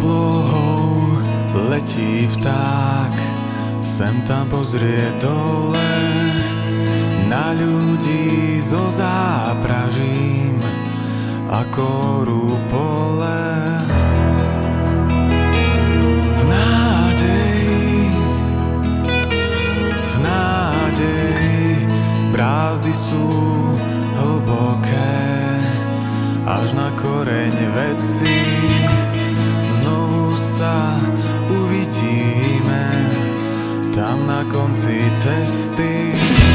oblohou letí vták, sem tam pozrie dole na ľudí zo zápražím ako rúpole. V nádeji, v nádeji, brázdy sú hlboké až na koreň vecí. na konci cesty.